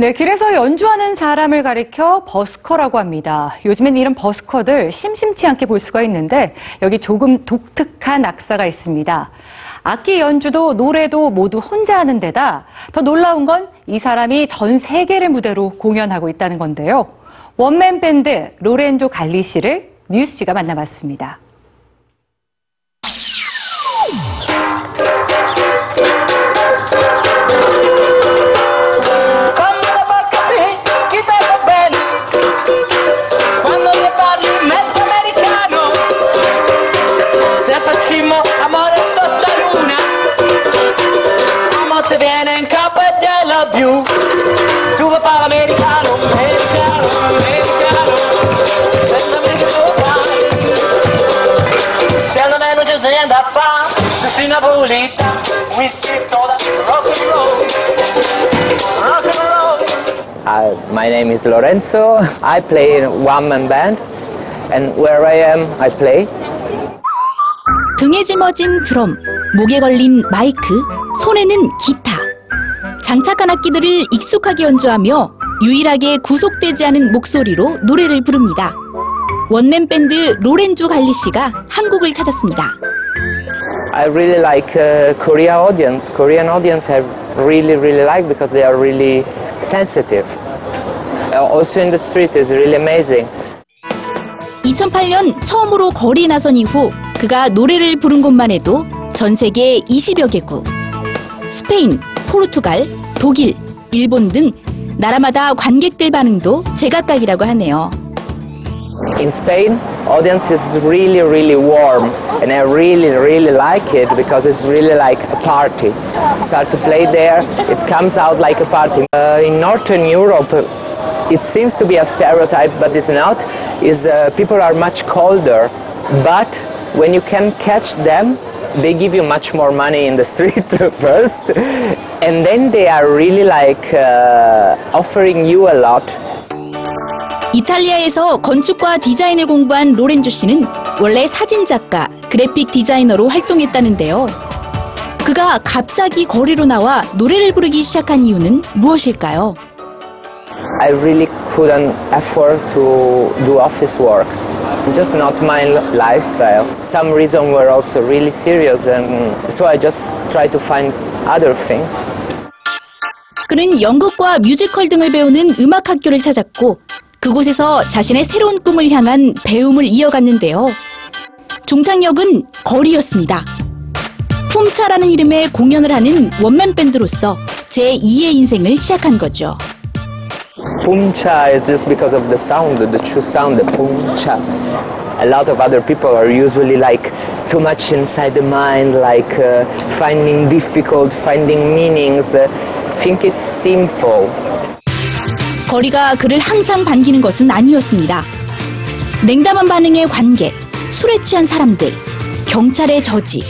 네, 길에서 연주하는 사람을 가리켜 버스커라고 합니다. 요즘엔 이런 버스커들 심심치 않게 볼 수가 있는데 여기 조금 독특한 악사가 있습니다. 악기 연주도 노래도 모두 혼자 하는 데다 더 놀라운 건 이 사람이 전 세계를 무대로 공연하고 있다는 건데요. 원맨 밴드 로렌조 갈리시를 뉴스지가 만나봤습니다. Capo e te love you Tu vuoi fare americano, americano Se non me lo fai Se non è non ci sei da fare Cucina pulita, whisky, soda, rock and roll Rock and roll Uh, my name is Lorenzo. I play in a one-man band, and where I am, I play. 등에 짊어진 드럼, 목에 걸린 마이크, 손에는 기타. 장착한 악기들을 익숙하게 연주하며 유일하게 구속되지 않은 목소리로 노래를 부릅니다. 원맨 밴드 로렌조 갈리 씨가 한국을 찾았습니다. I really like uh, Korea audience. Korean audience I really, really like because they are really sensitive. Uh, also in the street is really amazing. 2008년 처음으로 거리에 나선 이후 그가 노래를 부른 곳만 해도 전 세계 20여 개국. 스페인, 포르투갈, 독일, 일본 등 나라마다 관객들 반응도 제각각이라고 하네요. In Spain, audience is really, really warm, and I really, really like it because it's really like a party. Start to play there, it comes out like a party. Uh, in Northern Europe, uh, it seems to be a stereotype, but it's not. Is uh, people are much colder, but when you can catch them, they give you much more money in the street first, and then they are really like uh, offering you a lot. 이탈리아에서 건축과 디자인을 공부한 로렌조 씨는 원래 사진작가, 그래픽 디자이너로 활동했다는데요. 그가 갑자기 거리로 나와 노래를 부르기 시작한 이유는 무엇일까요? I really couldn't afford to do office works. Just not my li- lifestyle. Some reason were also really serious, and so I just tried to find other things. 그는 연극과 뮤지컬 등을 배우는 음악 학교를 찾았고 그곳에서 자신의 새로운 꿈을 향한 배움을 이어갔는데요. 종착역은 거리였습니다. 품차라는 이름의 공연을 하는 원맨 밴드로서 제2의 인생을 시작한 거죠. Pumcha is just because of the sound, the true sound, the pumcha. A lot of other people are usually like too much inside the mind, like uh, finding difficult, finding meanings. Uh, think it's simple. 거리가 그를 항상 반기는 것은 아니었습니다. 냉담한 반응의 관객, 술에 취한 사람들, 경찰의 저지.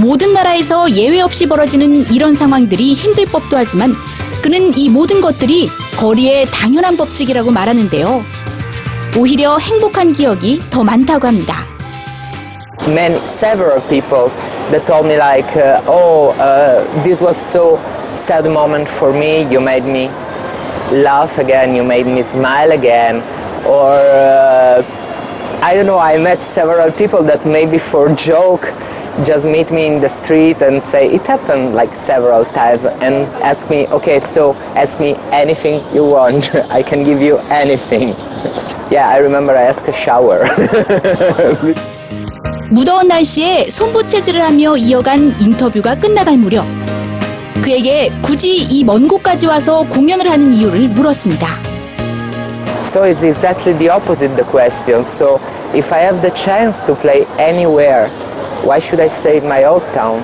모든 나라에서 예외 없이 벌어지는 이런 상황들이 힘들 법도 하지만 그는 이 모든 것들이 거리의 당연한 법칙이라고 말하는데요. 오히려 행복한 기억이 더 많다고 합니다. Many several people that told me like uh, oh uh, this was so sad moment for me. You made me laugh again. You made me smile again. Or uh, i don't know i met several people that maybe for joke just meet me in the street and say it happened like several times and ask me okay so ask me anything you want. I can give you anything. Yeah i remember i asked a shower 무더운 날씨에 손부채질을 하며 이어간 인터뷰가 끝나갈 무렵 그에게 굳이 이 먼 곳까지 와서 공연을 하는 이유를 물었습니다. So it's exactly the opposite the question. So if I have the chance to play anywhere, why should I stay in my old town?